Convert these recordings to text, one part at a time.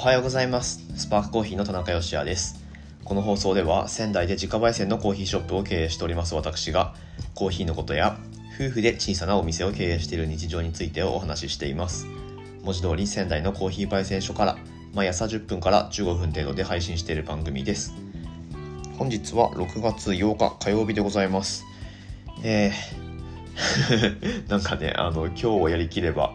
おはようございます。スパークコーヒーの田中芳也です。この放送では仙台で自家焙煎のコーヒーショップを経営しております私がコーヒーのことや夫婦で小さなお店を経営している日常についてお話ししています。文字通り仙台のコーヒー焙煎所から毎朝10分から15分程度で配信している番組です。本日は6月8日火曜日でございます。えー なんかねあの今日をやりきれば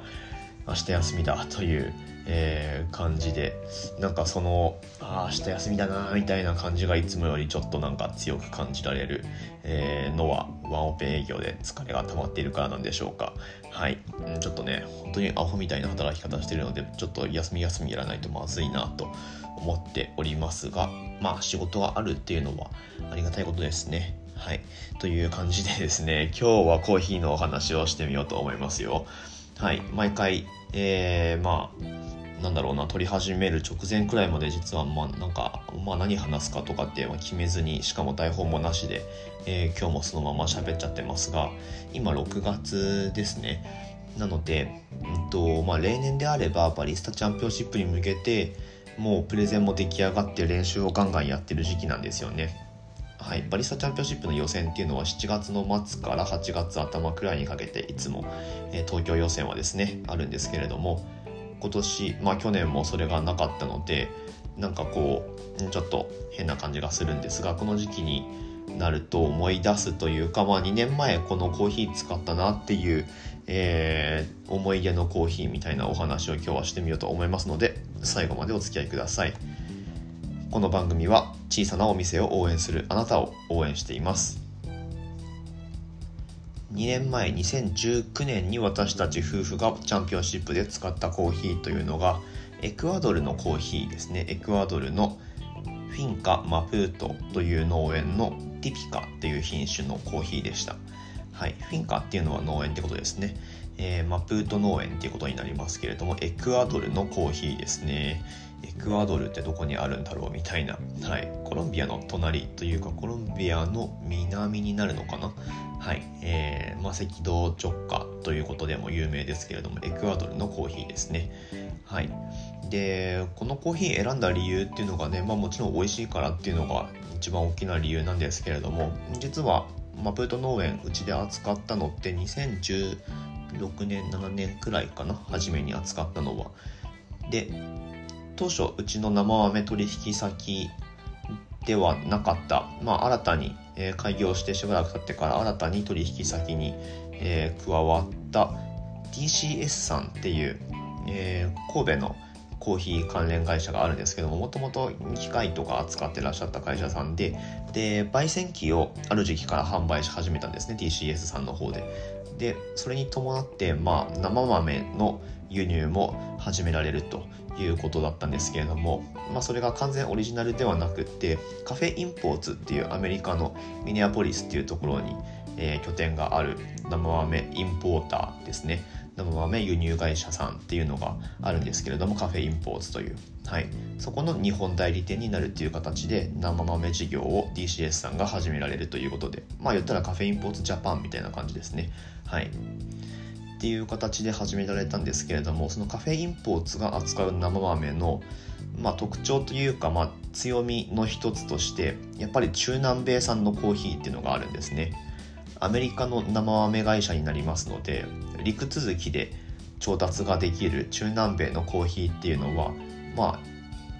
明日休みだというえー、感じでなんかそのああ明日休みだなみたいな感じがいつもよりちょっとなんか強く感じられる、えー、のはワンオペ営業で疲れが溜まっているからなんでしょうかはいちょっとね本当にアホみたいな働き方してるのでちょっと休み休みやらないとまずいなと思っておりますがまあ仕事があるっていうのはありがたいことですねはい。という感じでですね、今日はコーヒーのお話をしてみようと思いますよ。はい。毎回、えー、まあ、なんだろうな撮り始める直前くらいまで実はまあなんか、まあ、何話すかとかって決めずにしかも台本もなしで、えー、今日もそのまま喋っちゃってますが今6月ですねなので、うんとまあ、例年であればバリスタチャンピオンシップに向けてもうプレゼンも出来上がって練習をガンガンやってる時期なんですよね。はい、バリスタチャンピオンシップの予選っていうのは7月の末から8月頭くらいにかけていつも、えー、東京予選はですねあるんですけれども今年まあ去年もそれがなかったのでなんかこうちょっと変な感じがするんですがこの時期になると思い出すというか、まあ、2年前このコーヒー使ったなっていう、えー、思い出のコーヒーみたいなお話を今日はしてみようと思いますので最後までお付き合いください。この番組は小さなお店を応援するあなたを応援しています。2年前2019年に私たち夫婦がチャンピオンシップで使ったコーヒーというのがエクアドルのコーヒーですね。エクアドルのフィンカ・マプートという農園のティピカっていう品種のコーヒーでした。はい、フィンカっていうのは農園ってことですね、えー、マプート農園っていうことになりますけれどもエクアドルのコーヒーですね。エクアドルってどこにあるんだろうみたいな、はい、コロンビアの隣というかコロンビアの南になるのかな。はい、えー、まあ、赤道直下ということでも有名ですけれどもエクアドルのコーヒーですね。はい。でこのコーヒー選んだ理由っていうのがね、まあ、もちろん美味しいからっていうのが一番大きな理由なんですけれども実はマプート農園うちで扱ったのって2016年7年くらいかな初めに扱ったのは。で当初うちの生飴取引先ではなかった、まあ、新たに、えー、開業してしばらく経ってから新たに取引先に、えー、加わった DCS さんっていう、えー、神戸のコーヒー関連会社があるんですけどももともと機械とか扱ってらっしゃった会社さんでで焙煎機をある時期から販売し始めたんですね TCS さんの方で。でそれに伴って、まあ、生豆の輸入も始められるということだったんですけれども、まあ、それが完全オリジナルではなくってカフェインポーツっていうアメリカのミネアポリスっていうところに、えー、拠点がある生豆インポーターですね。豆輸入会社さんっていうのがあるんですけれどもカフェインポーツという、はい、そこの日本代理店になるっていう形で生豆事業を DCS さんが始められるということでまあ言ったらカフェインポーツジャパンみたいな感じですね。はい。っていう形で始められたんですけれどもそのカフェインポーツが扱う生豆の、まあ、特徴というか、まあ、強みの一つとしてやっぱり中南米産のコーヒーっていうのがあるんですね。アメリカの生豆会社になりますので陸続きで調達ができる中南米のコーヒーっていうのはまあ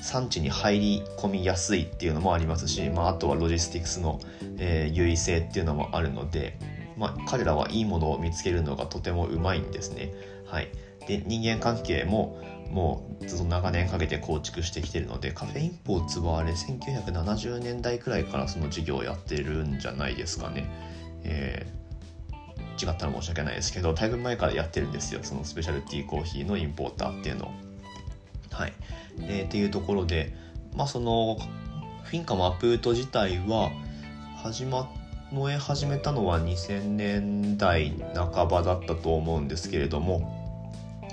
産地に入り込みやすいっていうのもありますし、まあ、あとはロジスティクスの、えー、優位性っていうのもあるのでまあ、彼らはいいものを見つけるのがとてもうまいんですね。はい、で人間関係ももうずっと長年かけて構築してきてるのでカフェインポーツはあれ1970年代くらいからその事業をやってるんじゃないですかね。えー、違ったら申し訳ないですけどだいぶ前からやってるんですよ。そのスペシャルティーコーヒーのインポーターっていうの。はい、でっていうところでまあそのフィンカマプート自体は始まって農園始めたのは2000年代半ばだったと思うんですけれども。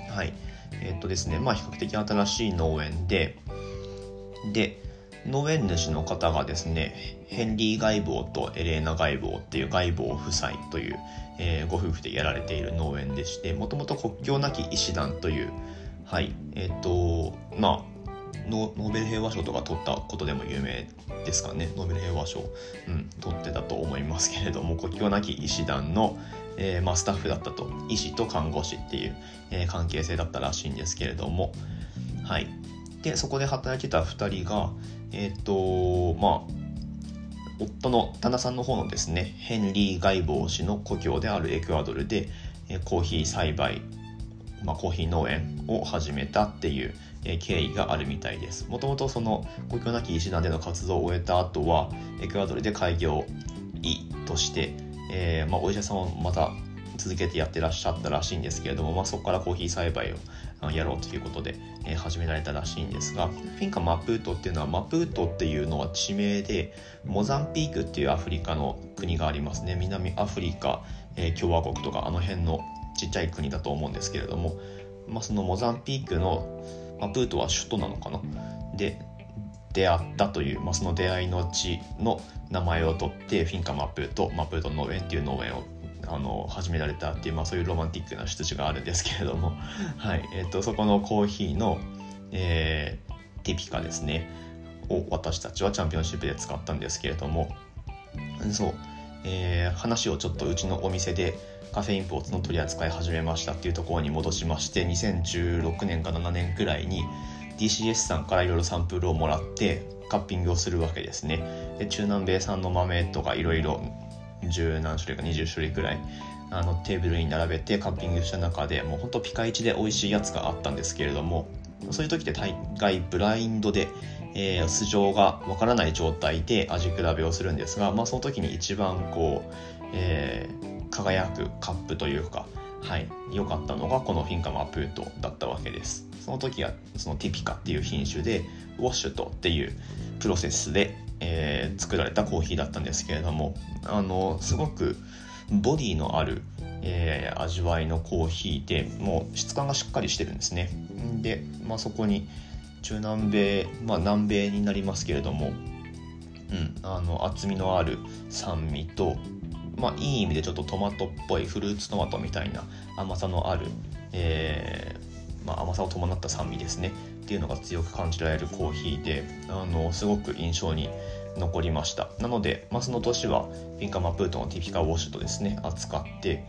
はい。えっ、とですねまあ比較的新しい農園でで農園主の方がですねヘンリー・ガイボーとエレーナ・ガイボーっていうガイボー夫妻という、えー、ご夫婦でやられている農園でしてもともと国境なき医師団というはいえっ、ー、とまあノーベル平和賞とか取ったことでも有名ですかね。ノーベル平和賞、うん、取ってたと思いますけれども国境なき医師団の、えー、まあ、スタッフだったと医師と看護師っていう、えー、関係性だったらしいんですけれどもはい。でそこで働いてた2人がえっ、とまあ夫の旦那さんの方のですねヘンリー・ガイボー氏の故郷であるエクアドルでコーヒー栽培、まあ、コーヒー農園を始めたっていう経緯があるみたいです。もともとその国境なき医師団での活動を終えた後はエクアドルで開業医として、えー、まあ、お医者さんをまた続けてやってらっしゃったらしいんですけれども、まあ、そこからコーヒー栽培をやろうということで、え、始められたらしいんですがフィンカ・マプートっていうのはマプートっていうのは地名でモザンピークっていうアフリカの国がありますね。南アフリカ、え、共和国とかあの辺のちっちゃい国だと思うんですけれども、まあ、そのモザンピークのマプートは首都なのかな？で出会ったという、まあ、その出会いの地の名前を取ってフィンカ・マプートマプート農園っていう農園をあの始められたっていう、まあ、そういうロマンティックな出自があるんですけれども、はい。えーと、そこのコーヒーの、えー、ティピカですね。を私たちはチャンピオンシップで使ったんですけれども。そう、えー、話をちょっとうちのお店でカフェインポーツの取り扱い始めましたっていうところに戻しまして2016年か7年くらいに DCS さんからいろいろサンプルをもらってカッピングをするわけですね。で中南米産の豆とかいろいろ十何種類か20種類くらいあのテーブルに並べてカッピングした中でもうほんとピカイチで美味しいやつがあったんですけれどもそういう時って大概ブラインドで、えー、素性がわからない状態で味比べをするんですが、まあ、その時に一番こう、えー、輝くカップというかはい、良かったのがこのフィンカマプートだったわけです。その時はそのティピカっていう品種でウォッシュトっていうプロセスで、えー、作られたコーヒーだったんですけれどもあのすごくボディのある、えー、味わいのコーヒーでもう質感がしっかりしてるんですね。で、まあ、そこに中南米、まあ、南米になりますけれども、うん、あの厚みのある酸味と、まあ、いい意味でちょっとトマトっぽいフルーツトマトみたいな甘さのある、えーまあ、甘さを伴った酸味ですね。っていうのが強く感じられるコーヒーであのすごく印象に残りましたなので、まあ、その年はピンカ・マプートのティピカウォッシュとですね扱って、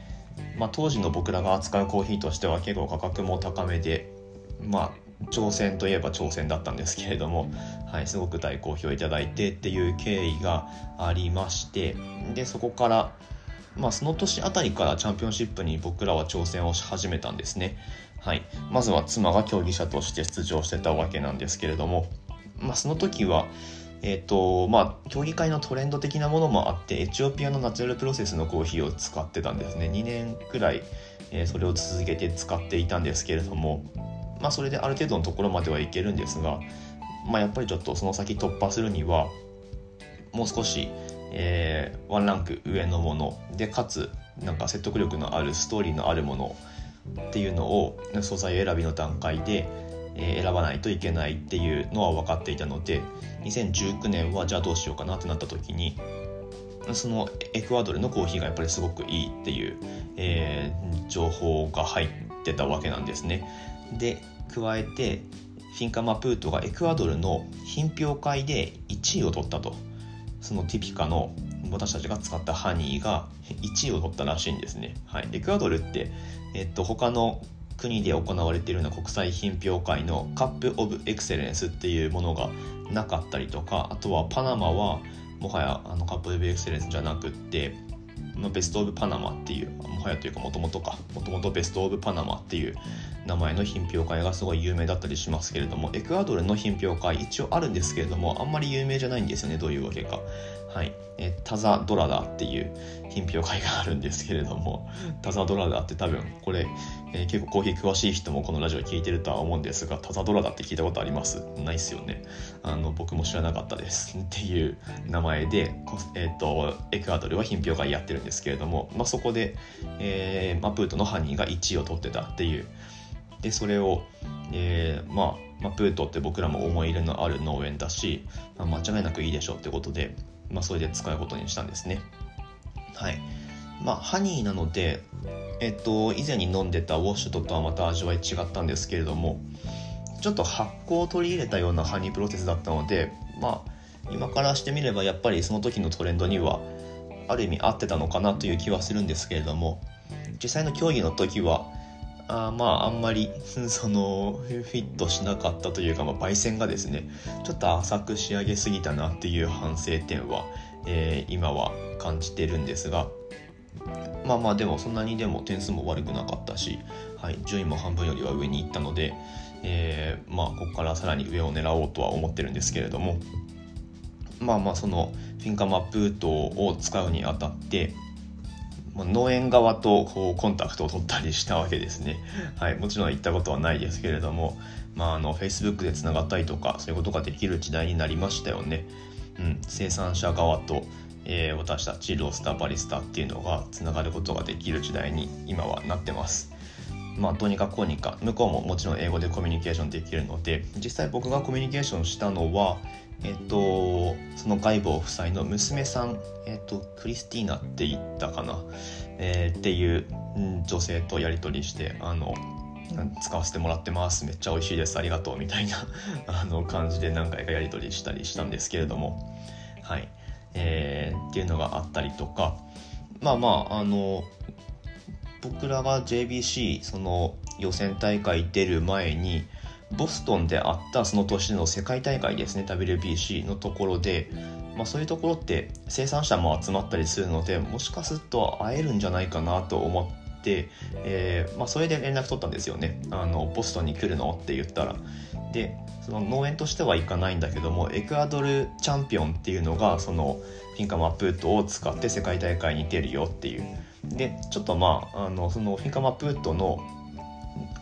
まあ、当時の僕らが扱うコーヒーとしては結構価格も高めでまあ挑戦といえば挑戦だったんですけれども、はい、すごく大好評いただいてっていう経緯がありましてでそこからまあ、その年あたりからチャンピオンシップに僕らは挑戦をし始めたんですね。はい、まずは妻が競技者として出場してたわけなんですけれども、まあ、その時は、えーとまあ、競技会のトレンド的なものもあってエチオピアのナチュラルプロセスのコーヒーを使ってたんですね。2年くらい、えー、それを続けて使っていたんですけれども、まあ、それである程度のところまではいけるんですが、まあ、やっぱりちょっとその先突破するにはもう少しえー、ワンランク上のものでかつなんか説得力のあるストーリーのあるものっていうのを素材選びの段階で、選ばないといけないっていうのは分かっていたので2019年はじゃあどうしようかなってなった時にそのエクアドルのコーヒーがやっぱりすごくいいっていう、えー、情報が入ってたわけなんですね。で加えてフィンカ・マプートがエクアドルの品評会で1位を取ったと。そのティピカの私たちが使ったハニーが1位を取ったらしいんですね。はい、エクアドルって、えっと、他の国で行われているような国際品評会のカップ・オブ・エクセレンスっていうものがなかったりとかあとはパナマはもはやあのカップ・オブ・エクセレンスじゃなくって、ベスト・オブ・パナマっていうもはやというかもともとかもともとベスト・オブ・パナマっていう名前の品評会がすごい有名だったりしますけれどもエクアドルの品評会一応あるんですけれどもあんまり有名じゃないんですよねどういうわけか。はい、えタザドラダっていう品評会があるんですけれども タザドラダって多分これ、えー、結構コーヒー詳しい人もこのラジオ聞いてるとは思うんですがタザドラダって聞いたことあります？ないっすよね。あの僕も知らなかったです。っていう名前で、えーと、エクアドルは品評会やってるんですけれども、まあ、そこで、えー、マプートのハニーが1位を取ってたっていう。でそれを、えー、まあマプートって僕らも思い入れのある農園だし、まあ、間違いなくいいでしょうってことでまあ、それで使うことにしたんですね。はい。まあ、ハニーなので、えっと、以前に飲んでたウォッシュととはまた味わい違ったんですけれども、ちょっと発酵を取り入れたようなハニープロセスだったのでまあ今からしてみればやっぱりその時のトレンドにはある意味合ってたのかなという気はするんですけれども実際の競技の時はあまああんまり そのフィットしなかったというか、まあ、焙煎がですねちょっと浅く仕上げすぎたなっていう反省点は、えー、今は感じてるんですがまあまあでもそんなにでも点数も悪くなかったし、はい、順位も半分よりは上に行ったので、えー、まあここからさらに上を狙おうとは思ってるんですけれどもまあまあそのフィンカマップートを使うにあたって農園側とこうコンタクトを取ったりしたわけですね。はい、もちろん行ったことはないですけれども、まあ、あの Facebook でつながったりとかそういうことができる時代になりましたよね。うん、生産者側と、えー、私たちロースターバリスタっていうのがつながることができる時代に今はなってます。まあ、どうにかこうにか向こうももちろん英語でコミュニケーションできるので実際僕がコミュニケーションしたのはえっと、そのガイボ夫妻の娘さん、えっと、クリスティーナって言ったかな、えー、っていう女性とやり取りしてあの使わせてもらってます。めっちゃ美味しいです。ありがとう。みたいな あの感じで何回かやり取りしたりしたんですけれども。はい、えー、っていうのがあったりとか。まあまああの僕らが JBC その予選大会出る前にボストンであったその年の世界大会ですね WBC のところで、まあ、そういうところって生産者も集まったりするのでもしかすると会えるんじゃないかなと思って、えー、まあ、それで連絡取ったんですよね。あのボストンに来るのって言ったら。でその農園としては行かないんだけどもエクアドルチャンピオンっていうのがそのフィンカマプートを使って世界大会に出るよっていう。でちょっとまああのそのフィンカマプートの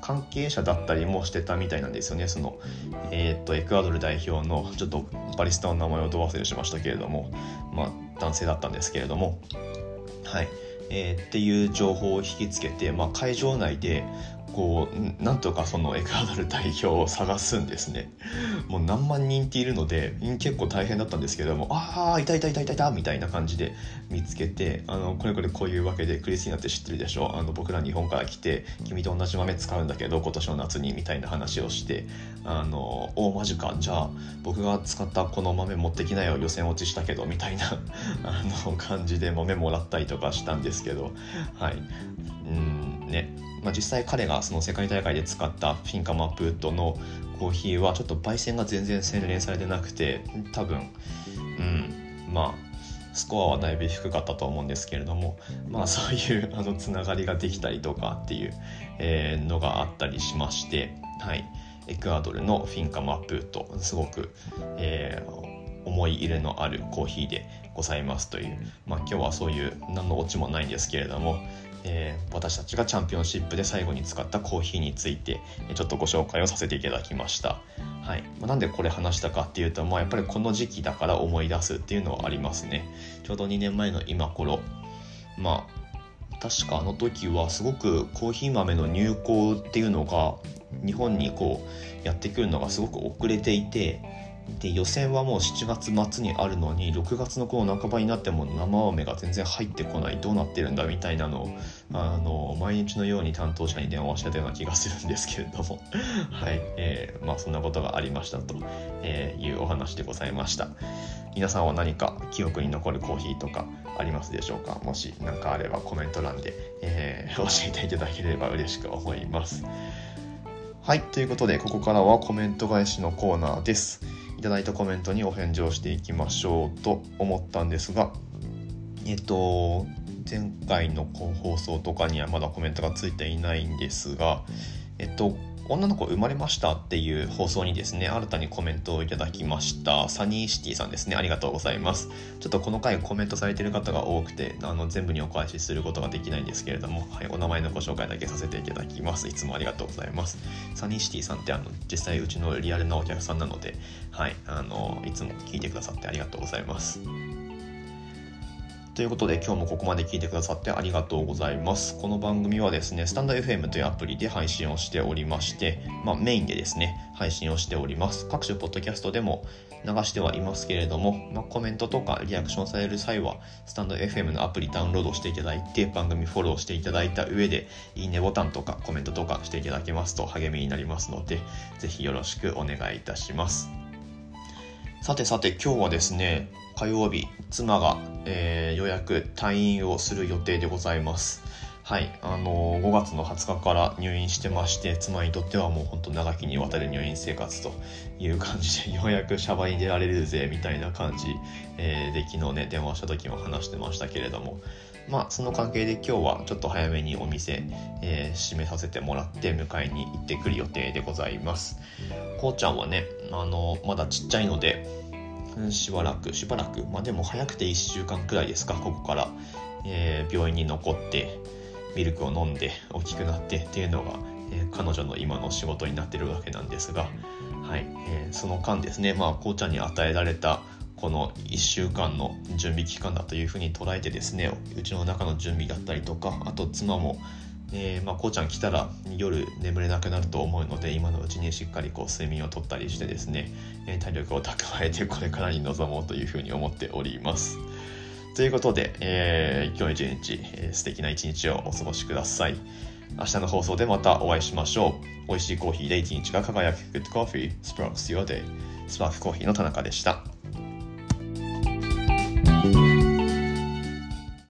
関係者だったりもしてたみたいなんですよね。その、えー、っとエクアドル代表のちょっとバリスタの名前をどう忘れしましたけれども、まあ、男性だったんですけれども。はい、えー、っていう情報を引きつけて、まあ、会場内でこうなんとかそのエクアドル代表を探すんですね。もう何万人っているので結構大変だったんですけどもああいたいたいたいたいたみたいな感じで見つけてあのこれこれこういうわけでクリスティーナって知ってるでしょあの僕ら日本から来て君と同じ豆使うんだけど今年の夏にみたいな話をしてあのおマジか。じゃあ僕が使ったこの豆持ってきなよ予選落ちしたけどみたいな あの感じで豆もらったりとかしたんですけどはい。うんね。まあ、実際彼がその世界大会で使ったフィンカマップウッドのコーヒーはちょっと焙煎が全然洗練されてなくて多分うんまあスコアはだいぶ低かったと思うんですけれどもまあそういう あのつながりができたりとかっていう、えー、のがあったりしましてはい。エクアドルのフィンカマップウッドすごく、えー、思い入れのあるコーヒーでございますという、まあ、今日はそういう何のオチもないんですけれども、えー、私たちがチャンピオンシップで最後に使ったコーヒーについてちょっとご紹介をさせていただきました。はいま、なんでこれ話したかっていうと、まあ、やっぱりこの時期だから思い出すっていうのはありますね。ちょうど2年前の今頃まあ確かあの時はすごくコーヒー豆の入港っていうのが日本にこうやってくるのがすごく遅れていてで予選はもう7月末にあるのに6月のこの半ばになっても生飴が全然入ってこないどうなってるんだみたいなのをあの毎日のように担当者に電話してたような気がするんですけれども。はい、えー、まあそんなことがありましたと、えいうお話でございました。皆さんは何か記憶に残るコーヒーとかありますでしょうか？もし何かあればコメント欄で、えー、教えていただければ嬉しく思います。はい。ということでここからはコメント返しのコーナーです。いただいたコメントにお返事をしていきましょうと思ったんですが、えっと、前回の放送とかにはまだコメントがついていないんですが、えっと、女の子生まれましたっていう放送にですね、新たにコメントをいただきました。サニーシティさんですね。ありがとうございます。ちょっとこの回コメントされてる方が多くて、あの全部にお返しすることができないんですけれども、はい、お名前のご紹介だけさせていただきます。いつもありがとうございます。サニーシティさんってあの実際うちのリアルなお客さんなので、はい、あのいつも聞いてくださってありがとうございます。ということで今日もここまで聞いてくださってありがとうございます。この番組はですね、スタンド FM というアプリで配信をしておりまして、まあ、メインでですね、配信をしております。各種ポッドキャストでも流してはいますけれども、まあ、コメントとかリアクションされる際は、スタンド FM のアプリダウンロードしていただいて、番組フォローしていただいた上で、いいねボタンとかコメントとかしていただけますと励みになりますので、ぜひよろしくお願いいたします。さてさて今日はですね火曜日妻が、えー、ようやく退院をする予定でございます。はい。あのー、5月の20日から入院してまして妻にとってはもうほんと長きにわたる入院生活という感じでようやくシャバに出られるぜみたいな感じ、えー、で昨日ね電話した時も話してましたけれども。まあその関係で今日はちょっと早めにお店、えー、閉めさせてもらって迎えに行ってくる予定でございます。こうちゃんはねあのまだちっちゃいのでしばらくしばらくまあでも早くて1週間くらいですかここから、えー、病院に残ってミルクを飲んで大きくなってっていうのが、えー、彼女の今の仕事になってるわけなんですが、はいえー、その間ですねまあこうちゃんに与えられたこの1週間の準備期間だというふうに捉えてですねうちの中の準備だったりとかあと妻もえー、まあ、こうちゃん来たら夜眠れなくなると思うので今のうちにしっかりこう睡眠をとったりしてですね、え、体力を蓄えてこれからに臨もうというふうに思っております。ということで、えー、今日一日、えー、素敵な一日をお過ごしください。明日の放送でまたお会いしましょう。美味しいコーヒーで一日が輝く Good Coffee Sparks Your Day スパークコーヒーの田中でした。